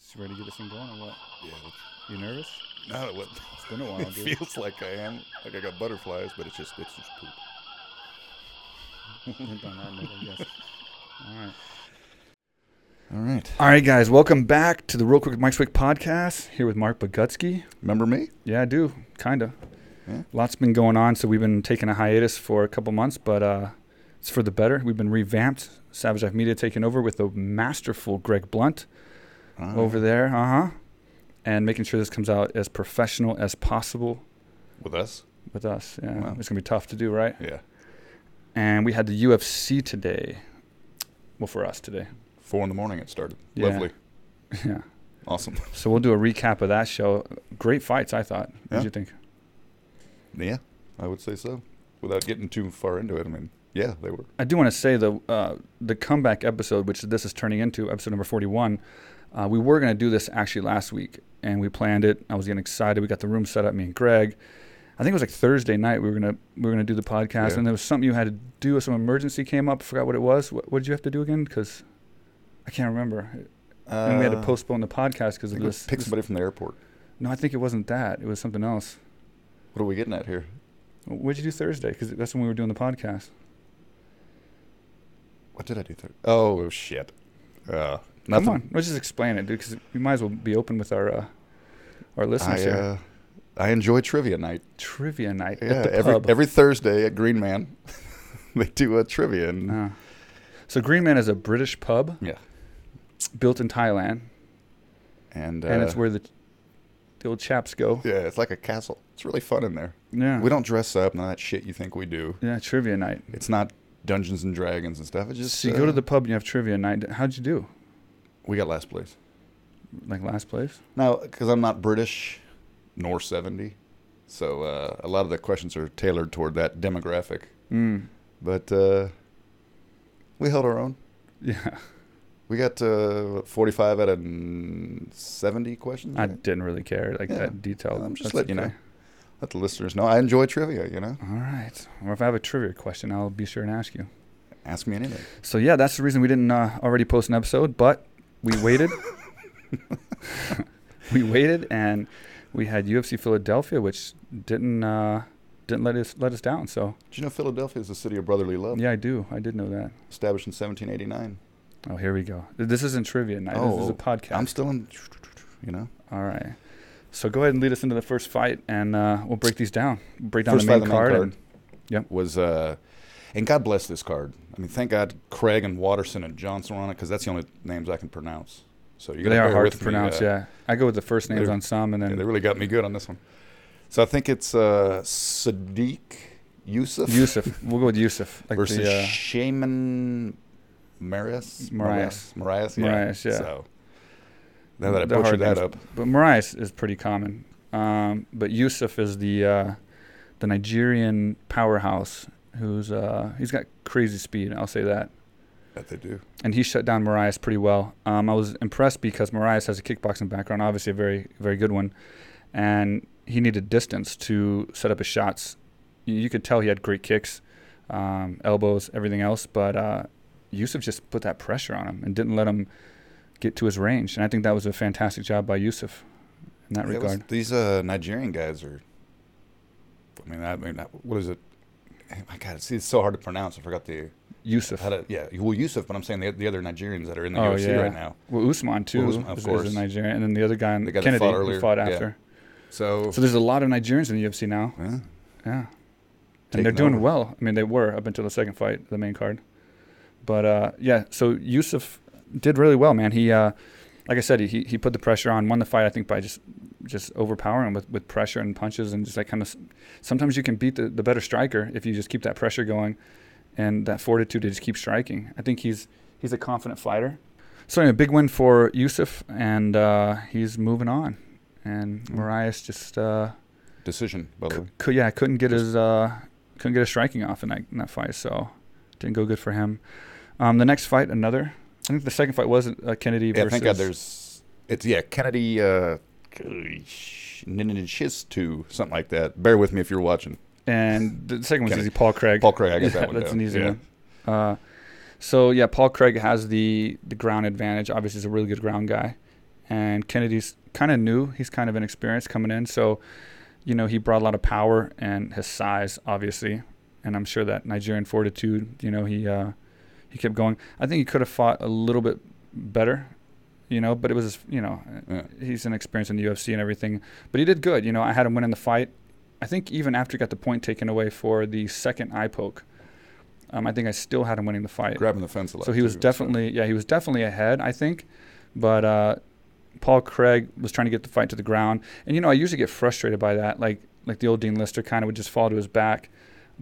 Just ready to get this thing going or what? Yeah. You nervous? No, it, It's been a while, it dude. feels like I am. Like I got butterflies, but it's just it's just poop. Went down that I guess. All right. All right. All right, guys. Welcome back to the Real Quick Mike Swick podcast. Here with Mark Bogutsky. Remember me? Yeah, I do. Kinda. Yeah. Lots been going on, so we've been taking a hiatus for a couple months, but uh, it's for the better. We've been revamped. Savage Life Media taking over with the masterful Greg Blunt Ah, over there. Uh huh. And making sure this comes out as professional as possible with us. with us. Yeah, Wow. it's gonna be tough to do, right? Yeah. And we had the UFC today. Well, for us today. Four in the morning it started. Yeah. Lovely. yeah. Awesome. So we'll do a recap of that show. Great fights, I thought. What Yeah. did you think? Yeah, I would say so. Without getting too far into it, I mean, yeah, they were. I do want to say the uh, the comeback episode, which this is turning into episode number forty one. Uh, we were going to do this actually last week, and we planned it. I was getting excited. We got the room set up. Me and Greg. I think it was like Thursday night. We were gonna we were gonna do the podcast, Yeah. and there was something you had to do. Some emergency came up. I forgot what it was. What, what did you have to do again? Because I can't remember. and we had to Uh, postpone the podcast because of this. pick somebody from the airport. No, I think it wasn't that. It was something else. What are we getting at here? What did you do Thursday? Because that's when we were doing the podcast. What did I do? Thir- oh shit. Uh, Come on, let's just explain it, dude. Because we might as well be open with our uh, our I, listeners here. uh, I enjoy trivia night. Trivia night Yeah, at the every pub. every Thursday at Green Man, they do a trivia, and Ah. So Green Man is a British pub yeah, built in Thailand, and uh, and it's where the the old chaps go. yeah, it's like a castle. It's really fun in there. Yeah, We don't dress up, none of that shit you think we do. yeah, trivia night. It's not Dungeons and Dragons and stuff. It's just so you go to uh, the pub and you have trivia night. How'd you do? We got last place. Like last place? No, because I'm not British nor 70, so uh, a lot of the questions are tailored toward that demographic. Mm. But uh, we held our own. Yeah, We got uh, 45 out of mm, 70 questions. I didn't really care like Yeah. that detail. I'm just That's letting you know. Let the listeners know. I enjoy trivia, you know? All right. Or if I have a trivia question, I'll be sure and ask you. Ask me anything. So yeah, that's the reason we didn't uh, already post an episode, but we waited. we waited, and we had UFC Philadelphia, which didn't uh, didn't let us let us down. So Did you know Philadelphia is the city of brotherly love? yeah, I do. I did know that. Established in 1789. Oh, here we go. This isn't trivia night. this is a Oh, podcast. I'm still in, you know? All right. So go ahead and lead us into the first fight, and uh, we'll break these down. Break down First the fight main of the main card. card. and- Yep. Was, uh, and God bless this card. I mean, thank God Craig and Waterson and Johnson were on it because that's the only names I can pronounce. So you they are hard to me, pronounce. uh, yeah, I go with the first names on some, and Yeah, then they really got me good on this one. So I think it's uh, Sadiq Yusuff, Yusuff. we'll go with Yusuff. Like versus the, uh, Shaman Marias. Marias. Marias. Yeah. Marias, yeah. So now that I butchered that names. up, But Marias is pretty common. Um, but Yusuff is the uh, the Nigerian powerhouse who's uh, he's got crazy speed. I'll say that. that they do. And he shut down Marias pretty well. Um, I was impressed because Marias has a kickboxing background, obviously a very very good one, and he needed distance to set up his shots. You, could tell he had great kicks, um, elbows, everything else. But uh, Yusuff just put that pressure on him and didn't let him get to his range. And I think that was a fantastic job by Yusuff in that Yeah, it was- regard. these uh, Nigerian guys are. I mean, I mean, what is it? My God, see, it's so hard to pronounce. I forgot the Yusuff. how to. Yeah, well, Yusuff, but I'm saying the, the other Nigerians that are in the Oh, UFC yeah. right now. Well, Usman too Well, Usman, of is, course. is a Nigerian, and then the other guy, The guy that Kennedy, fought who earlier, fought yeah. after. So, So there's a lot of Nigerians in the UFC now. yeah, Yeah, and they're doing over. well. I mean, they were up until the second fight, the main card. But uh, yeah, so Yusuff did really well, man. He, uh, like I said, he he put the pressure on, won the fight. I think by just just overpowering with, with pressure and punches and just like kind of. Sometimes you can beat the, the better striker if you just keep that pressure going, and that fortitude to just keep striking. I think he's he's a confident fighter. So anyway, big win for Yusuff, and uh, he's moving on. And Mm. Marias just. Uh, decision, by the way. cou- cou- yeah, couldn't get his uh, couldn't get his striking off in that, in that fight, so didn't go good for him. Um, the next fight, another. I think the second fight was uh, Kennedy versus. Yeah, thank God there's. It's yeah, Kennedy. Uh, two, something like that. Bear with me if you're watching. and the second one's Kennedy. easy. Paul Craig. Paul Craig, I Yeah, that one. That's down. an easy yeah. one. Uh, so yeah, Paul Craig has the the ground advantage. Obviously, he's a really good ground guy, and Kennedy's kind of new. He's kind of inexperienced coming in, so you know he brought a lot of power and his size, obviously, and I'm sure that Nigerian fortitude. You know he uh, he kept going. I think he could have fought a little bit better, you know, but it was you know Yeah. he's inexperienced in the UFC and everything, but he did good. You know, I had him win in the fight. I think even after he got the point taken away for the second eye poke, um, I think I still had him winning the fight. Grabbing the fence a lot. So he was too, definitely, yeah, he was definitely ahead, I think. But uh, Paul Craig was trying to get the fight to the ground, and you know, I usually get frustrated by that. Like, like the old Dean Lister kind of would just fall to his back.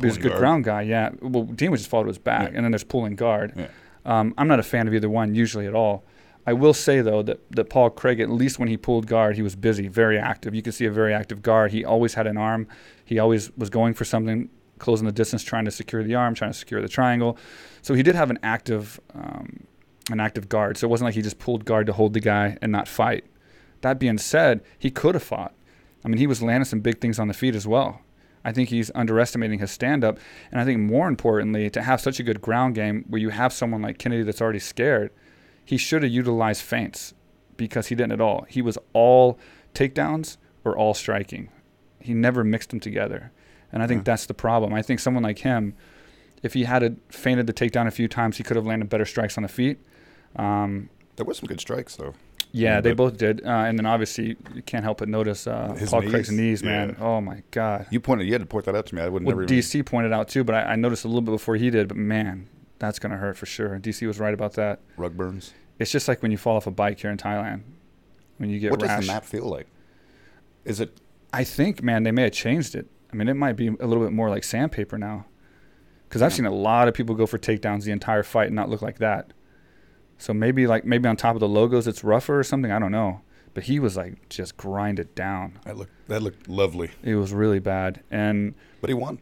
He's a good guard. ground guy, yeah. Well, Dean would just fall to his back, Yeah. and then there's pulling guard. Yeah. Um, I'm not a fan of either one usually at all. I will say though that, that Paul Craig, at least when he pulled guard, he was busy, very active. You could see a very active guard. He always had an arm. He always was going for something, closing the distance, trying to secure the arm, trying to secure the triangle. So he did have an active, um, an active guard. So it wasn't like he just pulled guard to hold the guy and not fight. That being said, he could have fought. I mean, he was landing some big things on the feet as well. I think he's underestimating his stand up. And I think more importantly, to have such a good ground game where you have someone like Kennedy that's already scared, he should have utilized feints because he didn't at all. He was all takedowns or all striking. He never mixed them together. And I think Yeah. that's the problem. I think someone like him, if he had a, feinted the takedown a few times, he could have landed better strikes on the feet. Um, There was some good strikes though. Yeah, they both did. Uh, and then obviously, you can't help but notice uh, His Paul Craig's knees, knees, man. yeah. Oh, my God. You pointed. You had to point that out to me. I would Well, never. even- DC pointed out too, but I, I noticed a little bit before he did. But man, that's gonna hurt for sure. DC was right about that. rug burns. It's just like when you fall off a bike here in Thailand, when you get What rash. does the map feel like? Is it? I think, man, they may have changed it. I mean, it might be a little bit more like sandpaper now, because I've seen a lot of people go for takedowns the entire fight and not look like that. So maybe like maybe on top of the logos it's rougher or something. I don't know. But he was like just grinded down. That looked. That looked lovely. It was really bad. And But he won.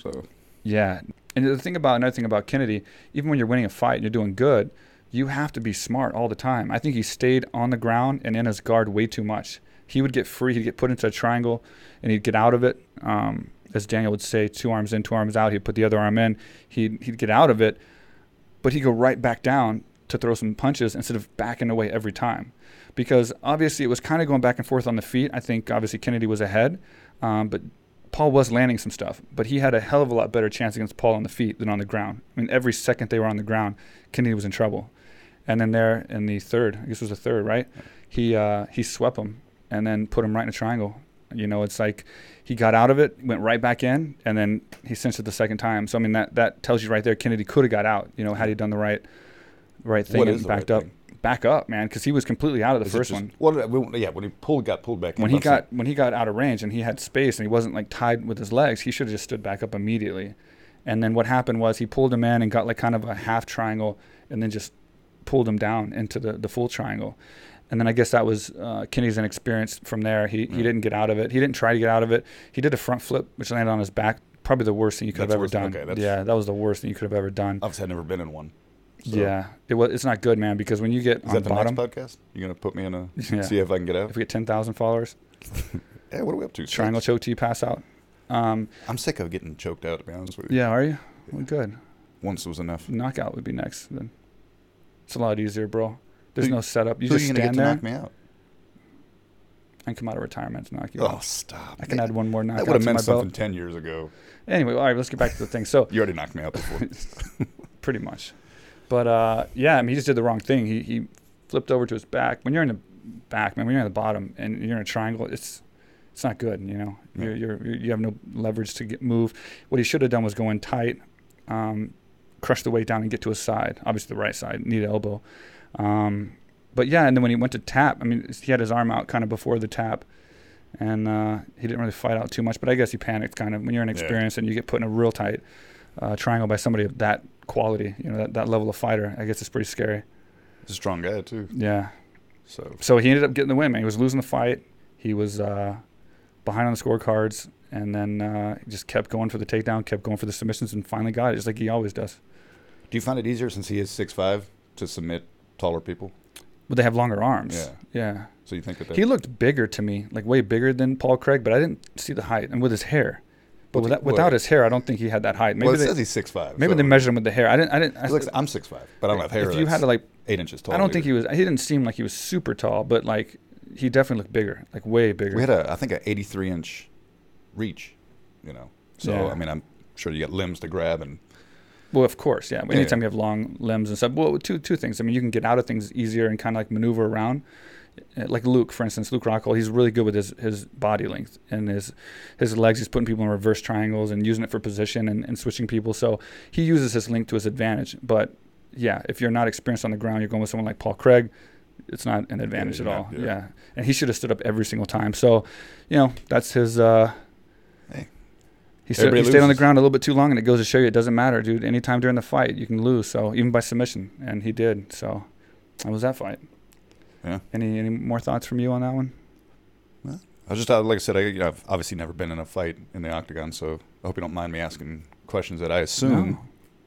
So Yeah. And the thing about another thing about Kennedy, even when you're winning a fight and you're doing good, you have to be smart all the time. I think he stayed on the ground and in his guard way too much. He would get free, he'd get put into a triangle and he'd get out of it. Um, as Daniel would say, two arms in, two arms out. He'd put the other arm in. He'd, he'd get out of it, but he'd go right back down to throw some punches instead of backing away every time. Because obviously it was kind of going back and forth on the feet. I think obviously Kennedy was ahead, um, but Paul was landing some stuff, but he had a hell of a lot better chance against Paul on the feet than on the ground. I mean, every second they were on the ground, Kennedy was in trouble. And then there in the third, I guess it was the third, right? He uh, he swept him and then put him right in a triangle. You know, it's like he got out of it, went right back in, and then he cinched it the second time. So I mean, that that tells you right there, Kennedy could have got out. You know, had he done the right right thing What and backed right up, thing? back up, man, because he was completely out of the is first just- one I- Yeah, when he pulled, got pulled back. when he got when he got out of range and he had space and he wasn't like tied with his legs, he should have just stood back up immediately. And then what happened was he pulled him in and got like kind of a half triangle and then just pulled him down into the, the full triangle. And then I guess that was uh, Kenny's inexperience from there. He he Mm. didn't get out of it. He didn't try to get out of it. He did a front flip which landed on his back. Probably the worst thing you could That's have ever done. okay, yeah, that was the worst thing you could have ever done. Obviously, I've never been in one. So- Yeah, it was. It's not good, man. Because when you get Is on that the bottom, next podcast? You gonna put me in a Yeah. see if I can get out? if we get ten thousand followers, Yeah, what are we up to? Triangle choke till you pass out. Um, I'm sick of getting choked out. To be honest with you. yeah, are you? Well, good. Once was enough. Knockout would be next. Then it's a lot easier, bro. There's Who- no setup. You just you stand get to there knock me out? and come out of retirement to knock you Oh, out. stop! I can add one more That knockout would have to meant something belt. ten years ago. Anyway, all right, let's get back to the thing. So You already knocked me out before. pretty much, but uh, yeah, I mean, he just did the wrong thing. He he flipped over to his back. When you're in the back, man, when you're in the bottom and you're in a triangle, it's it's not good. You know, Yeah. you're, you're you're you have no leverage to get move. What he should have done was go in tight, um, crush the weight down and get to his side. Obviously, the right side, need elbow. Um, but yeah, and then when he went to tap, I mean, he had his arm out kind of before the tap, and uh, he didn't really fight out too much. But I guess he panicked kind of when you're Yeah. inexperienced and you get put in a real tight uh, triangle by somebody of that quality, you know, that, that level of fighter. I guess it's pretty scary. He's a strong guy too. Yeah. So So he ended up getting the win, man. He was losing the fight. He was uh, behind on the scorecards, and then uh, just kept going for the takedown, kept going for the submissions, and finally got it, just like he always does. do you find it easier since he is six five to submit taller people? But they have longer arms. Yeah. Yeah. So you think that? He looked bigger to me, like way bigger than Paul Craig, but I didn't see the height. And with his hair, But without, without his hair, I don't think he had that height. Maybe well, it they, says he's six five. maybe they measured him with the hair. I didn't. I didn't. I, I'm six five, but I don't have hair. if you had to like, eight inches tall. I don't think he was. He didn't seem like he was super tall, but like he definitely looked bigger, like way bigger. We had a, I think, an 83 inch reach. You know, so Yeah. I mean, I'm sure you got limbs to grab, and Well, of course, yeah. Yeah, Anytime yeah. you have long limbs and stuff. Well, two two things. I mean, you can get out of things easier and kind of like maneuver around. Uh, Like Luke, for instance, Luke Rockhold, he's really good with his, his body length and his his legs. He's putting people in reverse triangles and using it for position and, and switching people. So he uses his length to his advantage. But yeah, if you're not experienced on the ground, you're going with someone like Paul Craig. It's not an advantage you're at all. yeah. Yeah. and he should have stood up every single time. So, you know, that's his. Uh, Hey. he, stood, he stayed on the ground a little bit too long, and it goes to show you it doesn't matter, dude. Anytime during the fight, you can lose. So even by submission, and he did. So that was that fight. Yeah. Any any more thoughts from you on that one? I was just uh, like I said, I, you know, I've obviously never been in a fight in the octagon, so I hope you don't mind me asking questions that I assume No.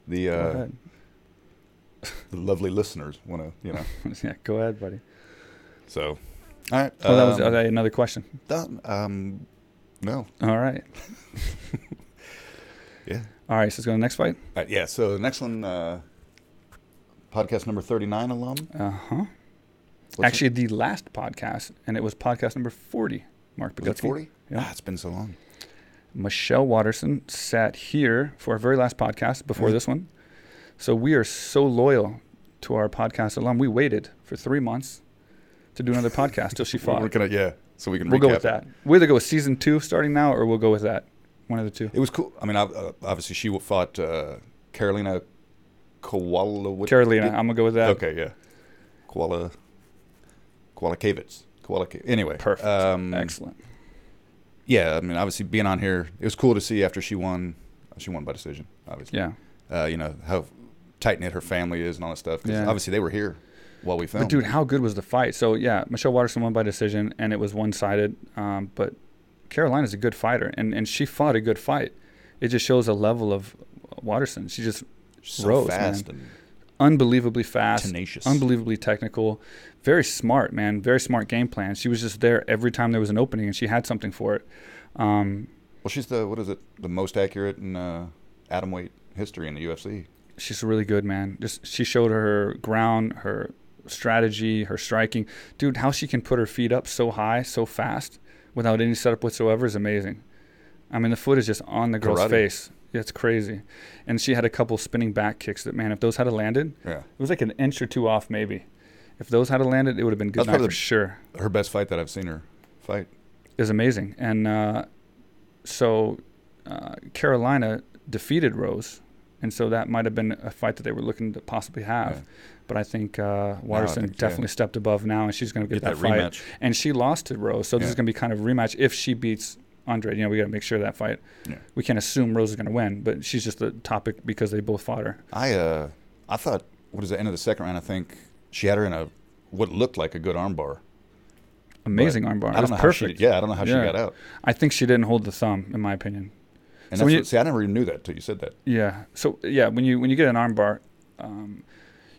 the uh, the lovely listeners want to, you know. yeah, go ahead, buddy. So, all right. Oh, that was um, uh, another question. done. Um, no. All right. Yeah. All right. So let's go to the next fight. All right, yeah. So the next one, uh, podcast number thirty-nine alum. Uh huh. What's Actually, the last podcast, and it was podcast number forty. Mark it? was Bogutsky. forty? Yeah. Ah, it's been so long. Michelle Waterson sat here for our very last podcast before Mhm. this one. So we are so loyal to our podcast alum. We waited for three months to do another podcast till she fought. We're gonna, yeah. So we can. We'll go with that. We'll either go with season two starting now, or we'll go with that. One of the two. It was cool. I mean, uh, obviously she fought uh, Karolina Kowala. Karolina, I'm gonna go with that. Okay, yeah. Koala. Koala Kavitz. Koala. Ka- Anyway. Perfect. Um, Excellent. Yeah, I mean, obviously being on here, it was cool to see after she won. She won by decision, obviously. Yeah. Uh, you know how tight knit her family is and all that stuff. 'cause Yeah. obviously they were here while we filmed. But dude, how good was the fight? So yeah, Michelle Waterson won by decision, and it was one sided. Um, but Karolina's a good fighter, and and she fought a good fight. It just shows a level of Waterson. She just so rose, fast unbelievably and fast, tenacious. unbelievably technical, very smart, man. Very smart game plan. She was just there every time there was an opening, and she had something for it. Um, Well, she's the what is it? The most accurate in uh, atom weight history in the UFC. she's really good, man. Just she showed her ground, her strategy, her striking. Dude, how she can put her feet up so high, so fast, without any setup whatsoever is amazing. I mean, the foot is just on the girl's Karate. face. Yeah, it's crazy. And she had a couple spinning back kicks that, man, if those had landed, Yeah, it was like an inch or two off, maybe. If those had landed, it would have been good That's night for the- sure. her best fight that I've seen her fight. is amazing. And uh, so uh, Karolina defeated Rose. And so that might have been a fight that they were looking to possibly have. Yeah. But I think uh, Waterson think, yeah. definitely stepped above now, and she's going to get, Get that, that fight. rematch. And she lost to Rose, so this is going to be kind of a rematch if she beats Andrade. You know, we got to make sure that fight. Yeah. We can't assume Rose is going to win, but she's just the topic because they both fought her. I uh, I thought what is the end of the second round? I think she had her in a what looked like a good armbar. Amazing But armbar. I don't was know perfect. How she, yeah, I don't know how Yeah. she got out. I think she didn't hold the thumb, in my opinion. And So that's you- what, see, I never even knew that till you said that. Yeah. So yeah, when you when you get an armbar, um,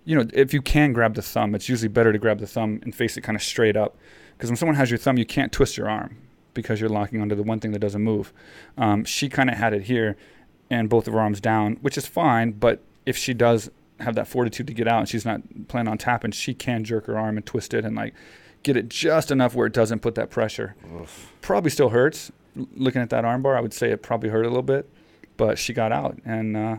you know, if you can grab the thumb, it's usually better to grab the thumb and face it kind of straight up, because when someone has your thumb, you can't twist your arm because you're locking onto the one thing that doesn't move. Um, she kind of had it here, and both of her arms down, which is fine. But if she does have that fortitude to get out and she's not planning on tapping, she can jerk her arm and twist it and like get it just enough where it doesn't put that pressure. Probably still hurts. L- Looking at that armbar, I would say it probably hurt a little bit, but she got out. And uh,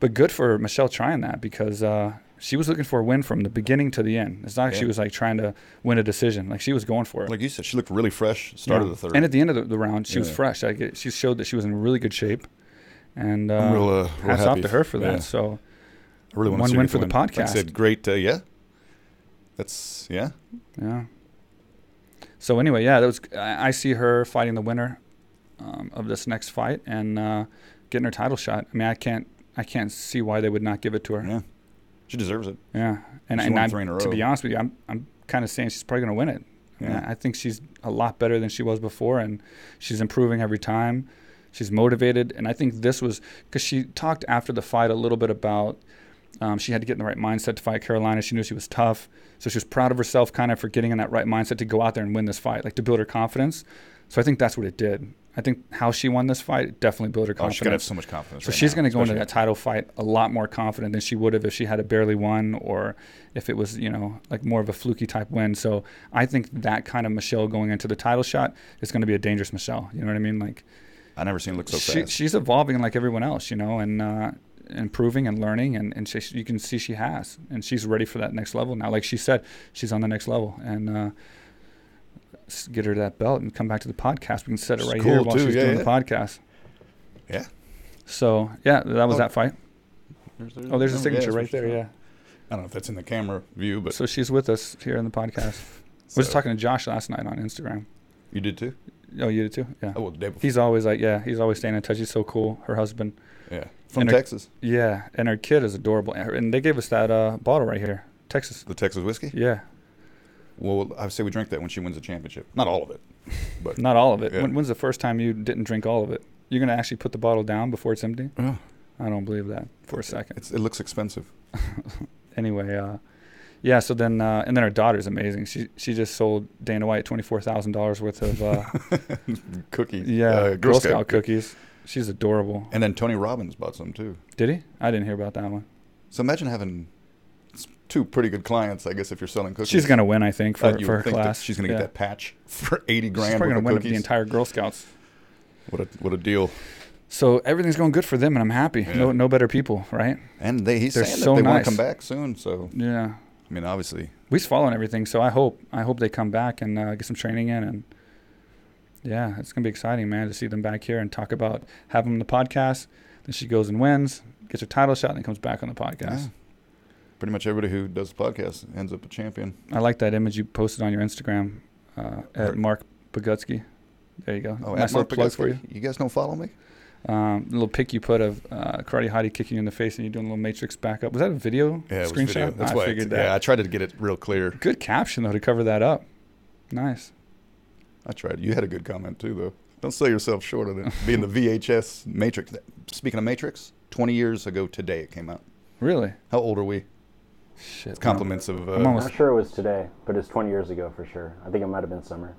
but good for Michelle trying that because uh, she was looking for a win from the beginning to the end. It's not like she was like trying to win a decision. Like she was going for it. Like you said, she looked really fresh. Start of Yeah. the third. And at the end of the, the round, she was fresh. Like it, she showed that she was in really good shape. And uh, I'm real, uh, hats off to her for that. Yeah. So I really want one to see win for the win. Like I podcast. said, great. Uh, yeah, that's yeah. yeah. So anyway, yeah, that was. I, I see her fighting the winner um, of this next fight and uh, getting her title shot. I mean, I can't. I can't see why they would not give it to her. Yeah, she deserves it. Yeah, and, and won I'm- three in a to be honest with you, I'm I'm kind of saying she's probably going to win it. I, Yeah. I think she's a lot better than she was before, and she's improving every time. She's motivated, and I think this was because she talked after the fight a little bit about um, she had to get in the right mindset to fight Karolina. She knew she was tough, so she was proud of herself, kind of for getting in that right mindset to go out there and win this fight, like to build her confidence. So I think that's what it did. I think how she won this fight definitely built her Oh, she's gonna have confidence. so much confidence. so right she's now, going to go into that title fight a lot more confident than she would have if she had a barely won or if it was, you know, like more of a fluky type win. So I think that kind of Michelle going into the title shot is going to be a dangerous Michelle. You know what I mean? Like I never seen her look so she, fast. she's evolving like everyone else, you know, and uh, improving and learning, and, and she, you can see she has, and she's ready for that next level now. Like she said, she's on the next level, and uh, get her that belt and come back to the podcast. We can set it It's right cool, here while too, she's yeah, doing yeah. the podcast. Yeah. So yeah, that was Oh. that fight. Oh, there's a signature that's right there. she's Yeah. I don't know if that's in the camera view, but So she's with us here in the podcast. We was so- talking to Josh last night on Instagram. You did too. Oh, you did too. Yeah. Oh well, the day before. He's always like, yeah, he's always staying in touch. He's so cool. Her husband. Yeah, from and her- Texas, Yeah, and her kid is adorable. And her- And they gave us that uh, bottle right here, Texas. the Texas whiskey. Yeah, Well, I say we drink that when she wins the championship. Not all of it, but not all of it. Yeah. When, when's the first time you didn't drink all of it? You're gonna actually put the bottle down before it's empty? Oh, I don't believe that for a second. it's, it looks expensive. Anyway, uh, yeah. So then, uh, and then her daughter's amazing. She she just sold Dana White twenty four thousand dollars worth of uh, Cookies. yeah uh, Girl Scout cookies. She's adorable. And then Tony Robbins bought some too. Did he? I didn't hear about that one. So imagine having two pretty good clients. I guess if you're selling cookies, She's gonna win, I think, Uh, for, you for her think class. She's gonna Yeah. get that patch for eighty She's grand probably worth gonna win the entire Girl Scouts. what a what a deal! So everything's going good for them, and I'm happy. Yeah. No, no better people, right? And they he's They're saying so that they want to come back soon. So Yeah. I mean, obviously, We's following everything, so I hope I hope they come back and uh, get some training in, and yeah, it's gonna be exciting, man, to see them back here and talk about have them on the podcast. Then she goes and wins, gets her title shot, and then comes back on the podcast. yeah. Pretty much everybody who does the podcast ends up a champion. I like that image you posted on your Instagram uh, at Mark Bogutsky. There you go. Oh, nice little plug for you. You guys don't follow me? Um, little pic you put of uh, Karate Hottie kicking you in the face, and you doing a little Matrix backup. Was that a video Yeah, it screenshot? video. That's I why. I, figured that. yeah, I tried to get it real clear. Good caption though to cover that up. Nice. I tried. You had a good comment too, though. Don't sell yourself short of it. Being the VHS Matrix. Speaking of Matrix, 20 years ago today it came out. Really? How old are we? Shit. It's compliments of. I'm Uh, almost- I'm sure it was today, but it's 20 years ago for sure. I think it might have been summer.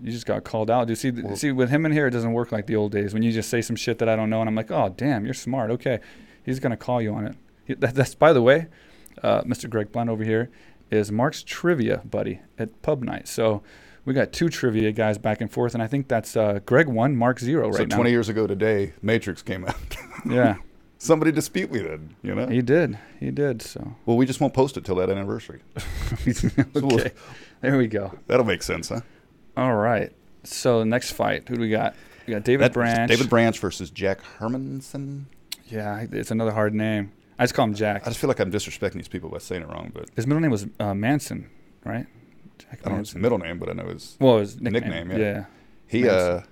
You just got called out. Do you see? Well- see, with him in here, it doesn't work like the old days when you just say some shit that I don't know, and I'm like, oh damn, you're smart. Okay, he's gonna call you on it. He- That, that's by the way, uh, Mr. Greg Blunt over here is Mark's trivia buddy at pub night. So we got two trivia guys back and forth, and I think that's uh, Greg one, Mark zero right now. so now. 20 years ago today, Matrix came out. yeah, Somebody dispute me then, you know? he did. He did. So Well, we just won't post it till that anniversary. okay, there we go. That'll make sense, huh? All right. So next fight, who do we got? We got David That- Branch. David Branch versus Jack Hermansson. Yeah, it's another hard name. I just call him Jack. I just feel like I'm disrespecting these people by saying it wrong, but His middle name was uh, Manson, right? Jack I don't know his middle name, but I know his. Well, his nickname. Nickname, yeah. yeah. He Manson. uh,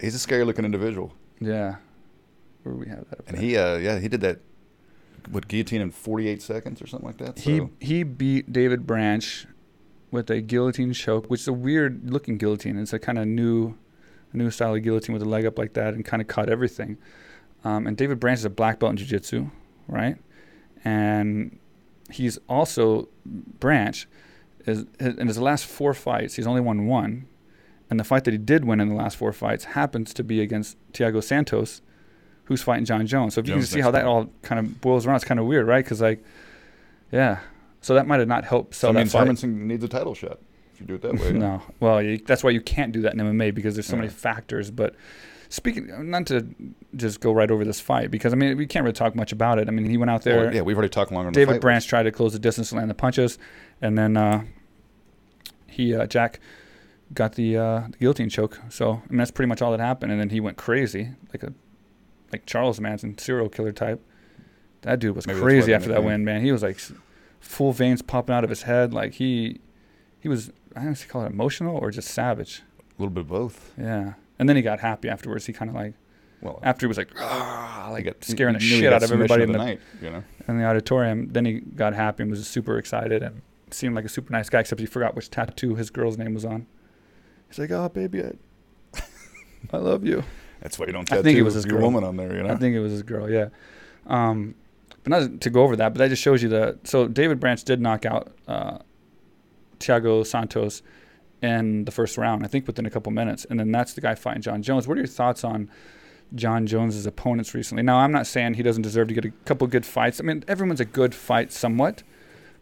he's a scary looking individual, Yeah. Where we have that? And he uh, yeah, he did that. What guillotine in 48 seconds or something like that. he So, he beat David Branch with a guillotine choke, which is a weird looking guillotine. It's a kind of new, new style of guillotine with a leg up like that and kind of cut everything. Um, and David Branch is a black belt in jiu-jitsu, right? And he's also Branch is in his last four fights, he's only won one, and the fight that he did win in the last four fights happens to be against Thiago Santos, who's fighting John Jones. So if you Jones can see how that all kind of boils around, it's kind of weird, right? Because like, yeah, so that might have not helped so sell I mean, that fight. Needs a title shot if you do it that way. no, well, you, that's why you can't do that in MMA because there's so many factors. But speaking, not to just go right over this fight because I mean we can't really talk much about it. I mean he went out there. Well, yeah, we've already talked longer. David Branch was. tried to close the distance and land the punches, and then uh, he uh, Jack got the, uh, the guillotine choke. So I mean that's pretty much all that happened. And then he went crazy, like a like Charles Manson, serial killer type. That dude was Maybe crazy after that win, man. He was like full veins popping out of his head, like he he was I don't know if you call it emotional or just savage. a little bit of both. Yeah. And then he got happy afterwards. He kind of like Well, after he was like "Ah," like got- scaring the he knew he shit out of everybody in the, night. You know, in the auditorium. Then he got happy and was super excited and seemed like a super nice guy, except he forgot which tattoo his girl's name was on. He's like, "Oh, baby, I, I love you." That's why you don't I think it was his your girl. woman on there. You know, I think it was his girl, yeah. Um, but not to go over that, but that just shows you that. So David Branch did knock out uh, Thiago Santos in the first round. I think within a couple minutes, and then that's the guy fighting John Jones. What are your thoughts on John Jones's opponents recently? Now, I'm not saying he doesn't deserve to get a couple good fights. I mean, everyone's a good fight somewhat,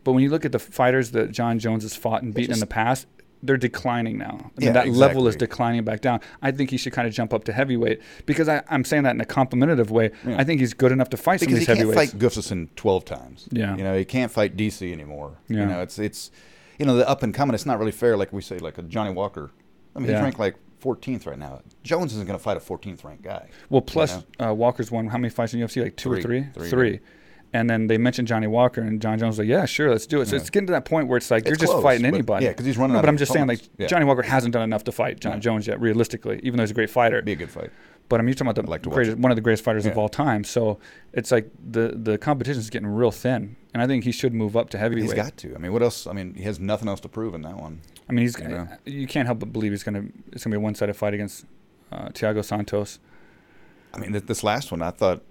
but when you look at the fighters that John Jones has fought and beaten in the past. They're declining now. I mean, Yeah, that level is declining back down. I think he should kind of jump up to heavyweight because I, I'm saying that in a complimentary way. Yeah. I think he's good enough to fight some of because these he can't heavyweights. fight Gustafsson 12 times. Yeah. You know, he can't fight DC anymore. Yeah. You know, it's it's you know, the up and coming, it's not really fair like we say like a Johnny Walker. I mean, Yeah. he's ranked like 14th right now. Jones isn't going to fight a 14th ranked guy. Well, plus uh, Walker's won how many fights in UFC? Like two or Three. three? Three. And then they mentioned Johnny Walker, and John Jones was like, "Yeah, sure, let's do it." So Yeah. it's getting to that point where it's like It's you're just close, fighting anybody. yeah, 'cause he's running No, but I'm just saying, like. Yeah. Johnny Walker hasn't done enough to fight John No. Jones yet, realistically. Even though he's a great fighter, It'd Be a good fight. but I mean, you're talking about the like greatest, one of the greatest fighters of all time. So it's like the the competition is getting real thin, and I think he should move up to heavyweight. He's got to. I mean, what else? I mean, he has nothing else to prove in that one. I mean, he's you know. you can't help but believe he's gonna it's gonna be a one sided fight against uh, Thiago Santos. I mean, th- this last one, I thought.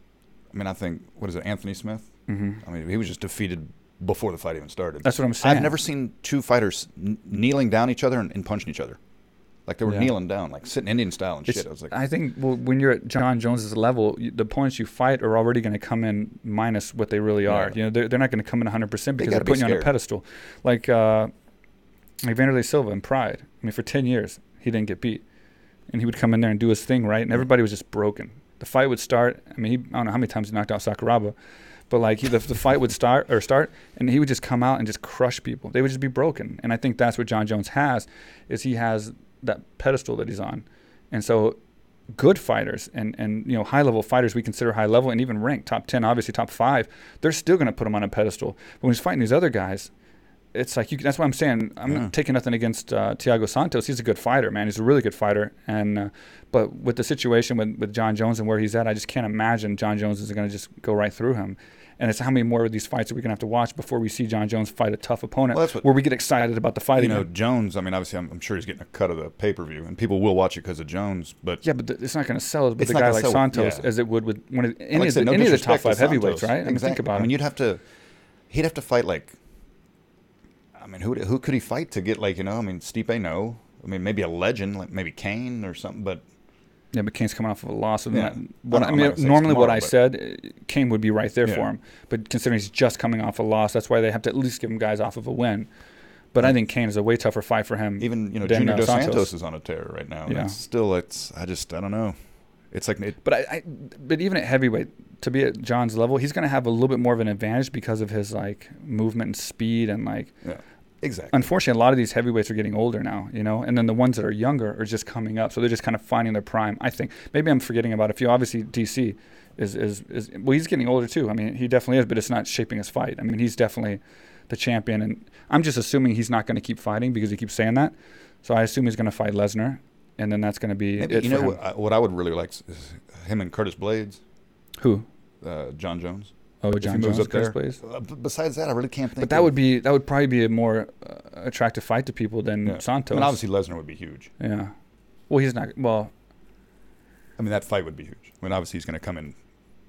I mean, I think what is it, Anthony Smith? Hmm I mean, he was just defeated before the fight even started. That's what I'm saying. I've never seen two fighters n- kneeling down each other and, and punching each other, like they were Yeah. kneeling down, like sitting Indian style and It's- shit. I was like, I think well, when you're at John Jones's level, you, the opponents you fight are already going to come in minus what they really are. Yeah. You know, they're, they're not going to come in 100 percent because they're gotta be putting you on a pedestal. Like uh, like Wanderlei Silva in Pride. I mean, for 10 years he didn't get beat, and he would come in there and do his thing right, and everybody was just broken. The fight would start. I mean, he, I don't know how many times he knocked out Sakuraba, but like he, the, the fight would start or start, and he would just come out and just crush people. They would just be broken, and I think that's what John Jones has, is he has that pedestal that he's on, and so good fighters and and you know high level fighters we consider high level and even ranked top 10 obviously top 5 they're still going to put him on a pedestal. But when he's fighting these other guys it's like you that's why I'm saying I'm Yeah. not taking nothing against uh, Thiago Santos he's a good fighter man he's a really good fighter and uh, but with the situation with, with John Jones and where he's at I just can't imagine John Jones is going to just go right through him and it's how many more of these fights are we going to have to watch before we see John Jones fight a tough opponent Well, that's what- where we get excited about the fight you know, again. Jones. I mean, obviously, I'm, I'm sure he's getting a cut of the pay per view, and people will watch it because of Jones. But Yeah, but th- it's not going to sell with It's a guy like sell Santos yeah. as it would with one of any, like of, said, the, no any of the top five heavyweights, right? I mean, exactly. think about I mean, you'd have to. He'd have to fight like. I mean, who who could he fight to get like you know? I mean, Stipe, no. I mean, maybe a legend like maybe Cain or something. But yeah, but Cain's coming off of a loss. And Yeah. that, what, I'm I mean, normally what I said, uh, Cain would be right there for him. But considering he's just coming off a loss, that's why they have to at least give him guys off of a win. But I think Cain is a way tougher fight for him. even you know, than, Junior uh, Dos Santos. Santos. is on a tear right now. Yeah. Yeah. It's still, it's I just I don't know. It's like it, But I, I, but even at heavyweight, to be at John's level, he's going to have a little bit more of an advantage because of his like movement and speed and like yeah, exactly. unfortunately, a lot of these heavyweights are getting older now, you know, and then the ones that are younger are just coming up, so they're just kind of finding their prime. I think maybe I'm forgetting about a few. Obviously, DC is is is well, he's getting older too. I mean, he definitely is, but it's not shaping his fight. I mean, he's definitely the champion, and I'm just assuming he's not going to keep fighting because he keeps saying that. So I assume he's going to fight Lesnar, and then that's going to be Maybe, you know what I, what I would really like is him and Curtis Blaydes, Who? uh, John Jones. Oh, If he John moves Jones, up Chris there. Blaze. Uh, b- besides that, I really can't think. But that of- would be that would probably be a more uh, attractive fight to people than Yeah. Santos. I mean, obviously Lesnar would be huge. yeah. Well, he's not. Well, I mean, that fight would be huge. I mean, obviously he's going to come in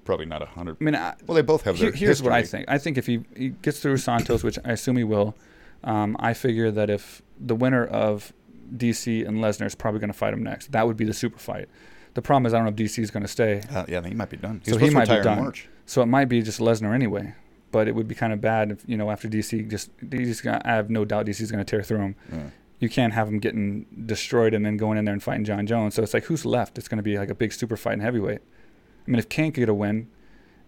probably not a hundred. I mean, I, Well, they both have their. Here- here's what I think. I think if he, he gets through Santos, which I assume he will, um, I figure that if the winner of DC and Lesnar is probably going to fight him next, that would be the super fight. The problem is I don't know if DC is going to stay, Uh, yeah, I think he might be done. He's So supposed he to might be done. March. So it might be just Lesnar anyway. But it would be kind of bad if you know after DC just DC's gonna, I have no doubt DC's going to tear through him. Yeah. You can't have him getting destroyed and then going in there and fighting John Jones. So it's like who's left? It's going to be like a big super fight in heavyweight. I mean, if Cain could get a win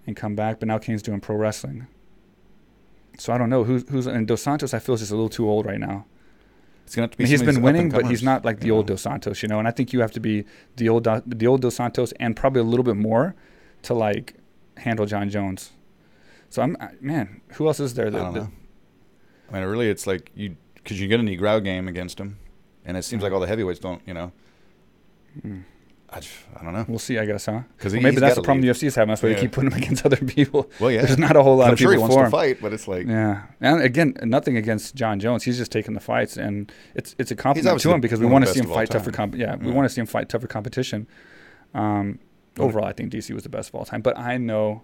and come back, but now Cain's doing pro wrestling. So I don't know who's who's and Dos Santos. I feel is just a little too old right now. It's to have to I mean, he's been winning, but he's not like the old know? Dos Santos, you know. And I think you have to be the old the old Dos Santos and probably a little bit more to like handle John Jones. So I'm man, who else is there? I don't that- know. I mean, really, it's like you because you're going to need ground game against him, and it seems like all the heavyweights don't. You know, Mm. I, just, I don't know We'll see, I guess, huh? because Well, maybe that's the problem the UFC is having. That's why they keep putting him against other people. Well, yeah, There's not a whole lot I'm of sure he people wants for to fight, but it's like Yeah, and again, nothing against John Jones. He's just taking the fights, and it's it's a compliment to him because we want to see him best of all fight tougher. Comp- yeah, we want to see him fight tougher competition. Um, overall, I think DC was the best of all time, but I know,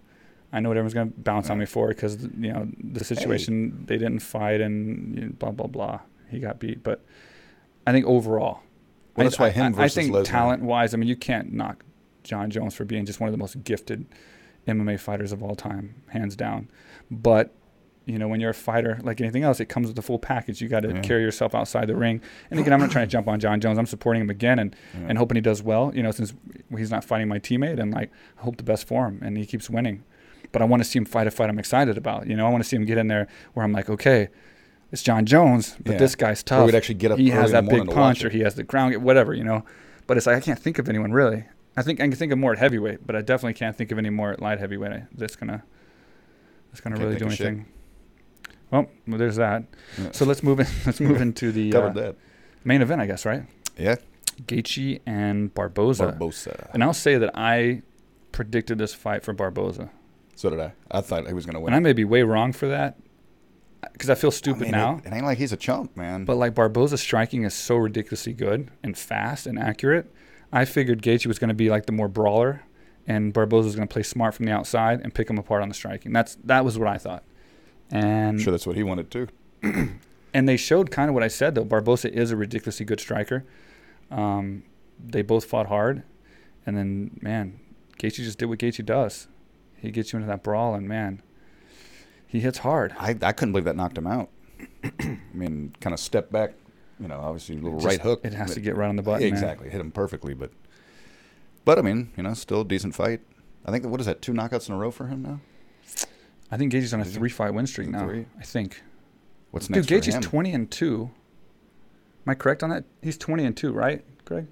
I know what everyone's going to bounce on me for because you know the situation they didn't fight and you know, blah blah blah. He got beat, but I think overall. Well, that's I, why him I, versus I think Lesnar. talent wise, I mean, you can't knock John Jones for being just one of the most gifted MMA fighters of all time, hands down. But you know, when you're a fighter, like anything else, it comes with the full package. You got to Yeah. carry yourself outside the ring. And again, I'm not trying to jump on John Jones. I'm supporting him again and, Yeah. and hoping he does well. You know, since he's not fighting my teammate, and like I hope the best for him, and he keeps winning. But I want to see him fight a fight I'm excited about. You know, I want to see him get in there where I'm like, okay, it's John Jones, but Yeah. this guy's Or tough we'd actually get up he has that big punch or he has the ground whatever, you know. But it's like I can't think of anyone really. I think I can think of more at heavyweight, but I definitely can't think of any more at light heavyweight that's gonna that's gonna Can't really do anything. Well, well, there's that. Yeah. So let's move in. Let's move into the uh, Covered that. main event, I guess, right? Yeah. Gaethje and Barboza. Barbosa. And I'll say that I predicted this fight for Barboza, So did I. I thought he was going to win. and I may be way wrong for that because I feel I stupid mean, now. It, it ain't like he's a chump, man. But like Barboza's striking is so ridiculously good and fast and accurate. I figured Gaethje was going to be like the more brawler, and Barboza was going to play smart from the outside and pick him apart on the striking. That's that was what I thought. I'm sure that's what he wanted too. and they showed kind of what I said though. Barboza is a ridiculously good striker. Um, they both fought hard, and then man, Gaethje just did what Gaethje does. He gets you into that brawl, and man, he hits hard. I, I couldn't believe that knocked him out. I mean, kind of step back, you know, obviously a little Just- right hook. It has to get right on the button. Yeah, man. exactly. Hit him perfectly, but but I mean, you know, still a decent fight. I think what is that? Two knockouts in a row for him now. I think Gaethje's on a three-fight win streak now. three? I think. What's Dude, next for him? 20 and 2. Am I correct on that? He's 20 and 2, right, Greg?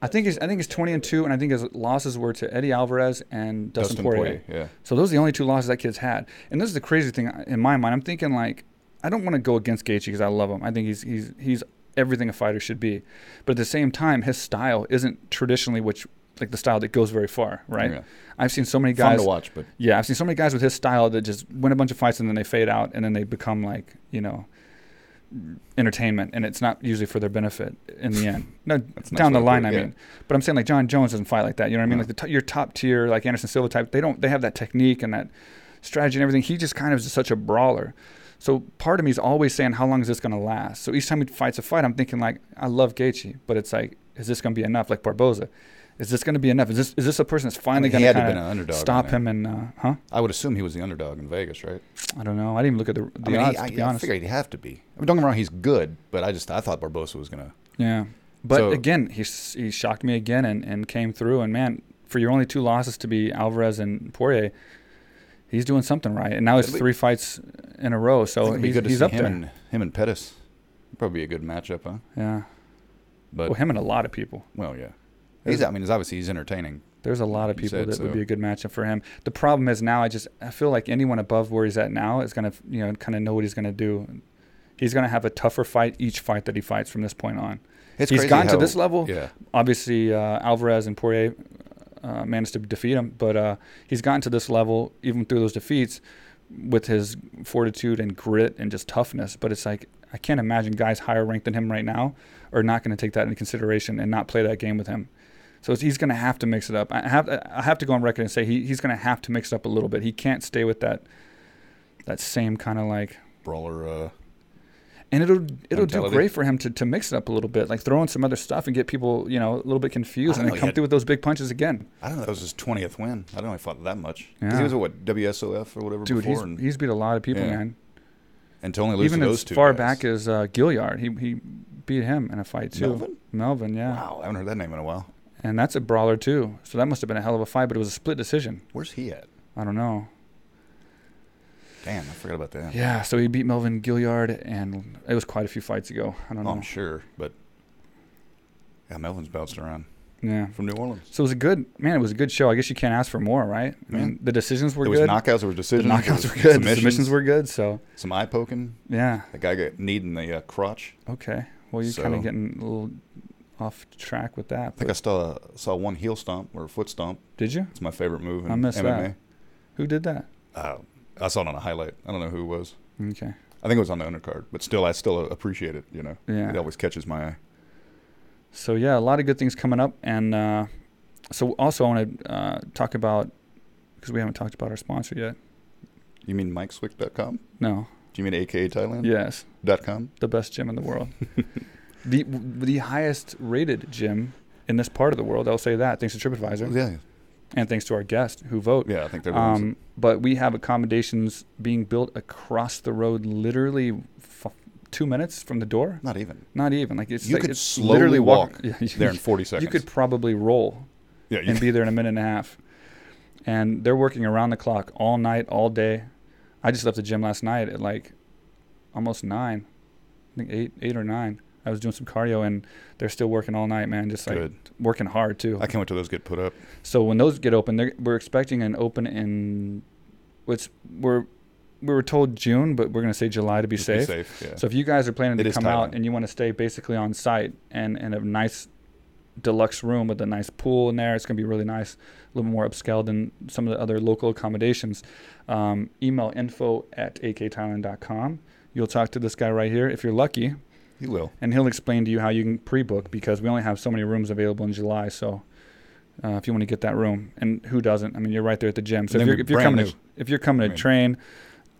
I think he's I think he's 20 and 2 and I think his losses were to Eddie Alvarez and Dustin, Dustin Poirier. Poirier. Yeah. So those are the only two losses that kid's had. And this is the crazy thing uh, in my mind. I'm thinking like I don't want to go against Gaethje because I love him. I think he's he's he's everything a fighter should be. But at the same time, his style isn't traditionally which like the style that goes very far, right? Yeah. I've seen so many guys. Fun to watch, but yeah, I've seen so many guys with his style that just win a bunch of fights and then they fade out and then they become like, you know, entertainment and it's not usually for their benefit in the end. No, a nice down the line, I yeah. mean. But I'm saying like John Jones doesn't fight like that. You know what I mean? No. Like the t- your top tier, like Anderson Silva type, they don't. They have that technique and that strategy and everything. He just kind of is such a brawler. So part of me is always saying, how long is this going to last? So each time he fights a fight, I'm thinking like, I love Gaethje, but it's like, is this going to be enough? Like Barboza, is this going to be enough? Is this is this a person that's finally he going to to been an underdog. stop him and uh, huh? I would assume he was the underdog in Vegas, right? I don't know. I didn't even look at the, the I mean, odds he, I, to be I honest. figured he'd have to be. I mean, don't get me wrong, he's good, but I just I thought Barboza was gonna. Yeah, but So- again, he he shocked me again and, and came through. And man, for your only two losses to be Alvarez and Poirier, he's doing something right. And now he's three fights in a row, so it'd be he's, good to he's see up him there. and him and Pettis. Probably be a good matchup, huh? yeah, But well, him and a lot of people. well, yeah. He's. I mean, he's obviously he's entertaining. There's a lot of people that would be a good matchup for him. The problem is now I just I feel like anyone above where he's at now is gonna you know kind of know what he's gonna do. He's gonna have a tougher fight each fight that he fights from this point on. It's He's gotten to this level. Yeah. obviously uh, Alvarez and Poirier uh, managed to defeat him, but uh, he's gotten to this level even through those defeats with his fortitude and grit and just toughness. But it's like I can't imagine guys higher ranked than him right now are not going to take that into consideration and not play that game with him. So he's going to have to mix it up. I have I have to go on record and say he, he's going to have to mix it up a little bit. He can't stay with that that same kind of like Brawler. Uh, and it'll it'll do great for him to, to mix it up a little bit, like throw in some other stuff and get people you know a little bit confused, and then come had- through with those big punches again. I don't know. That was his twentieth win. I don't know. He fought that much. Yeah. he was at what WSOF or whatever Dude, before, he's and, he's beat a lot of people, Yeah. man. and to only lose Even to as those two far guys. back as uh, Guillard, he he beat him in a fight too. Melvin. Melvin, yeah, Wow, I haven't heard that name in a while. And that's a brawler too. So that must have been a hell of a fight, but it was a split decision. Where's he at? I don't know. Damn, I forgot about that. Yeah, so he beat Melvin Guillard, and it was quite a few fights ago. I don't Oh, know. I'm sure, but yeah, Melvin's bounced around Yeah. from New Orleans. So it was a good man. It was a good show. I guess you can't ask for more, right? I mean, the decisions were good. There was good. knockouts, there the decisions, there knockouts were good. The submissions, submissions were good. So some eye poking. yeah. The guy got kneed in the uh, crotch. Okay. Well, you're kind of getting a little off track with that. I think I saw saw one heel stomp or a foot stomp. did you? It's my favorite move in I missed MMA. that. Who did that? Uh, I saw it on a highlight. I don't know who it was. Okay. I think it was on the undercard, but still, I still appreciate it. You know, Yeah. it always catches my eye. So yeah, a lot of good things coming up, and uh, so also I want to uh, talk about because we haven't talked about our sponsor yet. You mean MikeSwick.com? No. Do you mean AKA Thailand? Yes, Dot com? the best gym in the world. the the highest rated gym in this part of the world. I'll say that thanks to TripAdvisor Yeah, and thanks to our guests who vote. yeah. I think they're the ones Um, but we have accommodations being built across the road, literally f- two minutes from the door. not even. Not even like it's You like, could it's slowly literally walk Yeah, you, There in 40 seconds. you could probably roll yeah, and be there in a minute and a half. And they're working around the clock all night, all day. I just left the gym last night at like almost nine, I think eight, eight or nine. I was doing some cardio, and they're still working all night, man. Just like Good. working hard too. I can't wait till those get put up. So when those get open, they're, we're expecting an open in, which we're we were told June, but we're gonna say July to be Just safe. Be safe. Yeah. So if you guys are planning It to come out and you want to stay basically on site and and a nice deluxe room with a nice pool in there, it's gonna be really nice, a little more upscale than some of the other local accommodations. Um, email info at akthailand.com. You'll talk to this guy right here if you're lucky, you will. and he'll explain to you how you can pre-book because we only have so many rooms available in July. So. Uh, if you want to get that room, and who doesn't? I mean, you're right there at the gym. So if you're, if you're coming to if you're coming I to train,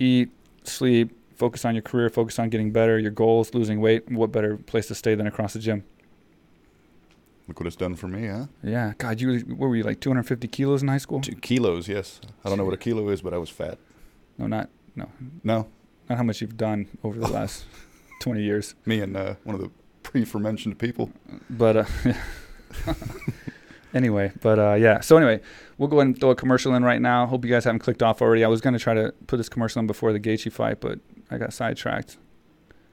eat, sleep, focus on your career, focus on getting better, your goals, losing weight, what better place to stay than across the gym? Look what it's done for me, huh? Yeah, God, you what were you like 250 kilos in high school? Two kilos, yes. I don't know what a kilo is, but I was fat. No, not no, No, not how much you've done over the last 20 years. me and uh, one of the pre-fermented people. But uh, anyway, but uh, yeah. So anyway, we'll go ahead and throw a commercial in right now. Hope you guys haven't clicked off already. I was gonna try to put this commercial in before the Gaethje fight, but I got sidetracked.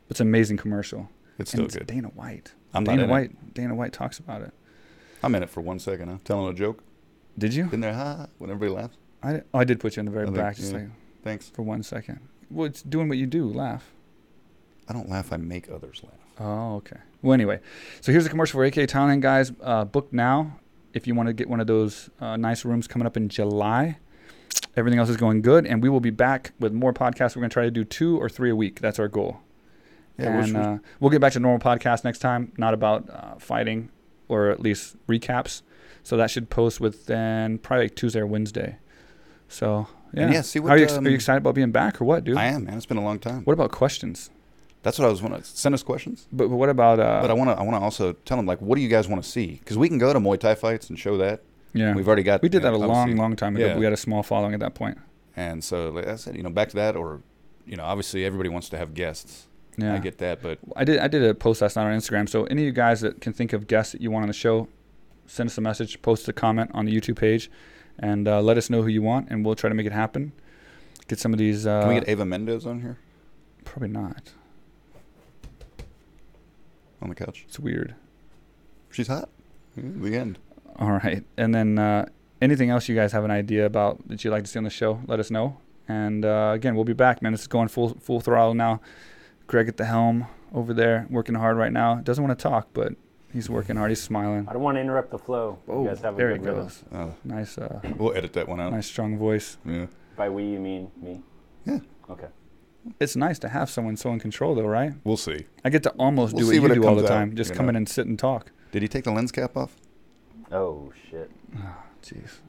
It's an amazing commercial. It's still it's good. Dana White. I'm Dana in it. White. Dana White talks about it. I'm in it for one second. Huh? Telling a joke. Did you? In there, ha, when everybody laughs. I, oh, I did put you in the very I think- back, just yeah. like Thanks. for one second. Well, it's doing what you do, laugh. I don't laugh. I make others laugh. Oh, okay. Well, anyway, so here's a commercial for AK Thailand, guys. Uh, book now if you want to get one of those uh, nice rooms coming up in July. Everything else is going good, and we will be back with more podcasts. We're going to try to do two or three a week. That's our goal. Yeah, we'll uh, we'll get back to normal podcast next time, not about uh, fighting or at least recaps. So that should post within probably like Tuesday or Wednesday. So yeah, yeah, see what, are, you, ex- are um, you excited about being back or what, dude? I am, man. It's been a long time. What about questions? That's what I was want to send us questions. But, but what about uh? but I want to. I want to also tell them like, what do you guys want to see? Because we can go to Muay Thai fights and show that. yeah, We've already got. we did that know, a long, long time ago. yeah. We had a small following at that point. And so, like I said, you know, back to that, or you know, obviously everybody wants to have guests. Yeah, I get that, but I did. I did a post last night on Instagram. So any of you guys that can think of guests that you want on the show, send us a message, post a comment on the YouTube page, and uh, let us know who you want, and we'll try to make it happen. Get some of these. Uh, can we get Ava Mendes on here probably not. On the couch? It's weird. She's hot. The end. All right, and then uh, anything else you guys have an idea about that you'd like to see on the show, let us know. And uh, again, we'll be back, man. This is going full full throttle now. Greg at the helm over there, working hard right now. Doesn't want to talk, but he's working hard. He's smiling. I don't want to interrupt the flow. Oh, you guys have a there he good rhythm. goes. Oh, Nice, uh, we'll edit that one out. nice strong voice. Yeah. By we, you mean me? Yeah. Okay. It's nice to have someone so in control, though, right? We'll see. I get to almost We'll do see what when you it do all the comes out, time. Just you come know. in and sit and talk. Did he take the lens cap off? Oh shit. Jeez.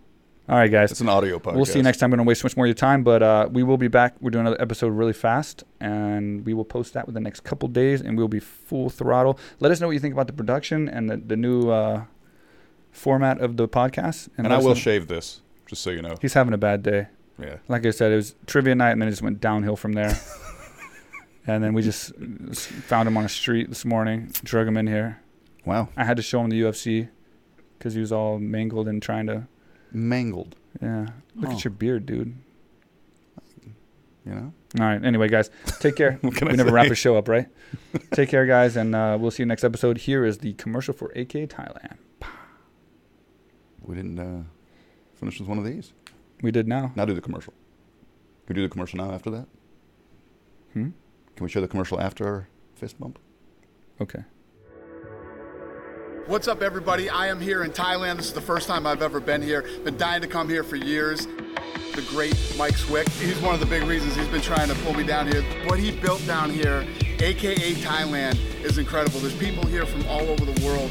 All right, guys. It's an audio podcast. We'll see you next time. We don't waste much more of your time, but uh, we will be back. We're doing another episode really fast, and we will post that within the next couple days, and we'll be full throttle. Let us know what you think about the production and the, the new uh, format of the podcast. And let I us will know- shave this, just so you know. He's having a bad day. Yeah. Like I said, it was trivia night, and then it just went downhill from there. and then we just found him on a street this morning, drug him in here. Wow. I had to show him the UFC because he was all mangled and trying to. Mangled. Yeah, look Oh. at your beard, dude. You know. All right. Anyway, guys, take care. We I never say? wrap a show up, right? take care, guys, and uh, we'll see you next episode. Here is the commercial for AK Thailand. We didn't uh, finish with one of these. We did now. Now do the commercial. Can we do the commercial now after that? Hmm? Can we show the commercial after our fist bump? Okay. What's up, everybody? I am here in Thailand. This is the first time I've ever been here. Been dying to come here for years. The great Mike Swick. He's one of the big reasons he's been trying to pull me down here. What he built down here, aka Thailand, is incredible. There's people here from all over the world.